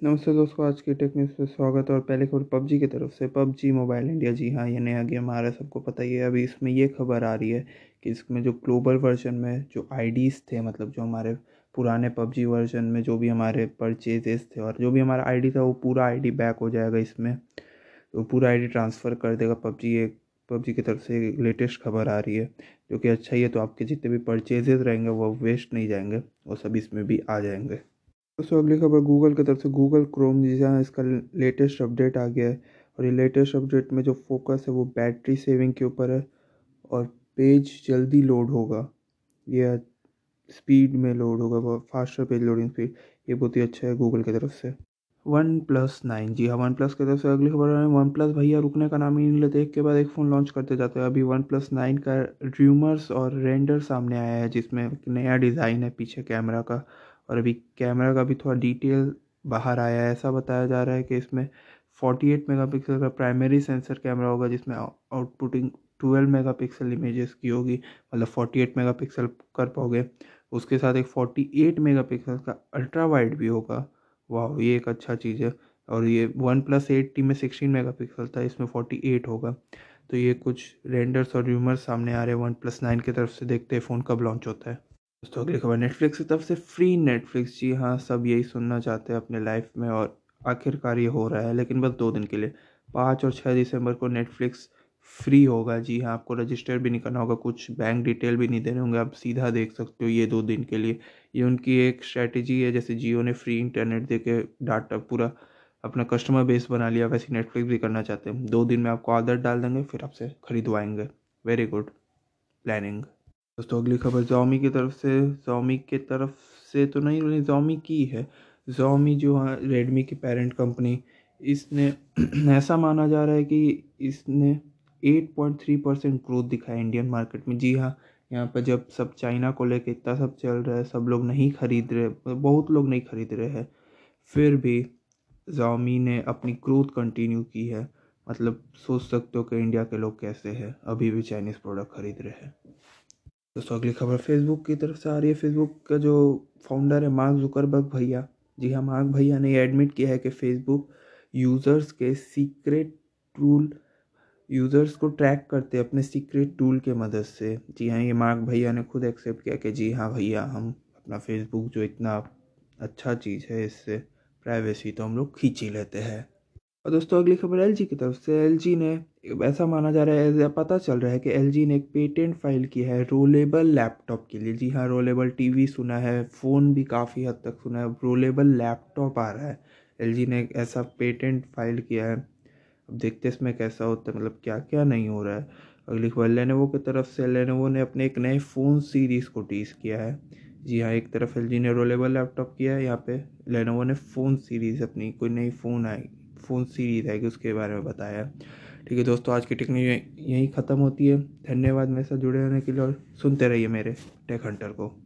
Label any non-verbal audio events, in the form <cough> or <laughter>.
नमस्ते दोस्तों, आज की टेक्निक्स पे स्वागत है और पहले खबर पबजी की तरफ़ से। पबजी मोबाइल इंडिया जी हाँ ये नया गेम आ रहा है, सबको पता ही है। अभी इसमें ये खबर आ रही है कि इसमें जो ग्लोबल वर्जन में जो आईडीज़ थे मतलब जो हमारे पुराने पबजी वर्जन में जो भी हमारे परचेजेस थे और जो भी हमारा आईडी था, वो पूरा आईडी बैक हो जाएगा इसमें। तो पूरा आईडी ट्रांसफ़र कर देगा पबजी एक पबजी की तरफ़ से लेटेस्ट खबर आ रही है, जो कि अच्छा ही है। तो आपके जितने भी परचेजेस रहेंगे, वो वेस्ट नहीं जाएँगे, वो सब इसमें भी आ जाएँगे। दोस्तों अगली खबर गूगल की तरफ़ से गूगल क्रोम जहाँ इसका लेटेस्ट अपडेट आ गया है। और ये लेटेस्ट अपडेट में जो फोकस है वो बैटरी सेविंग के ऊपर है और पेज जल्दी लोड होगा। ये स्पीड में लोड होगा फास्टर पेज लोडिंग स्पीड ये बहुत ही अच्छा है गूगल की तरफ़ से। वन प्लस नाइन जी हाँ वन प्लस की तरफ़ से अगली खबर है। वन प्लस भैया रुकने का नाम ही नहीं लेते, एक के बाद एक फ़ोन लॉन्च करते जाते हैं। अभी वन प्लस नाइन का र्यूमर्स और रेंडर सामने आया है, जिसमें एक नया डिज़ाइन है पीछे कैमरा का। और अभी कैमरा का भी थोड़ा डिटेल बाहर आया है, ऐसा बताया जा रहा है कि इसमें 48 मेगापिक्सल का प्राइमरी सेंसर कैमरा होगा, जिसमें आउटपुटिंग 12 मेगापिक्सल इमेजेस की होगी मतलब 48 मेगापिक्सल कर पाओगे। उसके साथ एक 48 मेगापिक्सल का अल्ट्रा वाइड भी होगा। वाह ये एक अच्छा चीज़ है। और ये वन प्लस एट टी में सिक्सटीन मेगा पिक्सल था, इसमें फोर्टी एट होगा। तो ये कुछ रेंडर्स और र्यूमर्स सामने आ रहे हैं वन प्लस नाइन की तरफ़ से देखते हैं फ़ोन कब लॉन्च होता है। दोस्तों अगली खबर नेटफ्लिक्स की तरफ़ से फ्री नेटफ्लिक्स जी हाँ सब यही सुनना चाहते हैं अपने लाइफ में और आखिरकार ये हो रहा है, लेकिन बस दो दिन के लिए। पाँच और छः दिसंबर को नेटफ्लिक्स फ्री होगा। जी हाँ आपको रजिस्टर भी नहीं करना होगा, कुछ बैंक डिटेल भी नहीं देने होंगे, आप सीधा देख सकते हो ये दो दिन के लिए। ये उनकी एक स्ट्रैटेजी है, जैसे जियो ने फ्री इंटरनेट दे के डाटा पूरा अपना कस्टमर बेस बना लिया, वैसे नेटफ्लिक्स भी करना चाहते हैं। दो दिन में आपको आदत डाल देंगे, फिर आपसे खरीदवाएँगे। वेरी गुड प्लानिंग दोस्तों, अगली खबर जॉमी की तरफ़ से। जॉमी के तरफ़ से तो नहीं जोमी की है। जॉमी जो है रेडमी की पेरेंट कंपनी इसने <clears throat> ऐसा माना जा रहा है कि इसने 8.3 परसेंट ग्रोथ दिखाया इंडियन मार्केट में। जी हाँ यहाँ पर जब सब चाइना को लेके इतना सब चल रहा है, सब लोग नहीं खरीद रहे, बहुत लोग नहीं खरीद रहे हैं, फिर भी जोमी ने अपनी ग्रोथ कंटिन्यू की है। मतलब सोच सकते हो कि इंडिया के लोग कैसे हैं, अभी भी चाइनीज़ प्रोडक्ट खरीद रहे हैं। दोस्तों, अगली खबर फेसबुक की तरफ़ से आ रही है। फेसबुक का जो फाउंडर है मार्क जुकरबर्ग भैया। जी हाँ मार्क भैया ने एडमिट किया है कि फेसबुक यूज़र्स के सीक्रेट टूल यूज़र्स को ट्रैक करते अपने सीक्रेट टूल के मदद से। जी हाँ ये मार्क भैया ने खुद एक्सेप्ट किया कि जी हाँ भैया, हम अपना फेसबुक जो इतना अच्छा चीज़ है, इससे प्राइवेसी तो हम लोग खींच ही लेते हैं। और दोस्तों, अगली खबर एलजी की तरफ़ से। एलजी ने ऐसा माना जा रहा है, पता चल रहा है कि एलजी ने एक पेटेंट फ़ाइल किया है रोलेबल लैपटॉप के लिए। जी हाँ रोलेबल टीवी सुना है फ़ोन भी काफ़ी हद तक सुना है रोलेबल लैपटॉप आ रहा है। एलजी ने ऐसा पेटेंट फ़ाइल किया है। अब देखते इसमें कैसा होता है मतलब क्या क्या नहीं हो रहा है। अगली खबर लेनोवो की तरफ़ से। लेनोवो ने अपने एक नए फ़ोन सीरीज़ को टीज़ किया है। जी हाँ एक तरफ़ एलजी ने रोलेबल लैपटॉप किया है, यहाँ पे लेनोवो ने फ़ोन सीरीज़ अपनी, कोई नई फ़ोन आई फ़ोन सीरीज़ आएगी उसके बारे में बताया। ठीक है दोस्तों, आज की टेक्निक यहीं ख़त्म होती है। धन्यवाद मेरे साथ जुड़े रहने के लिए और सुनते रहिए मेरे टेक हंटर को।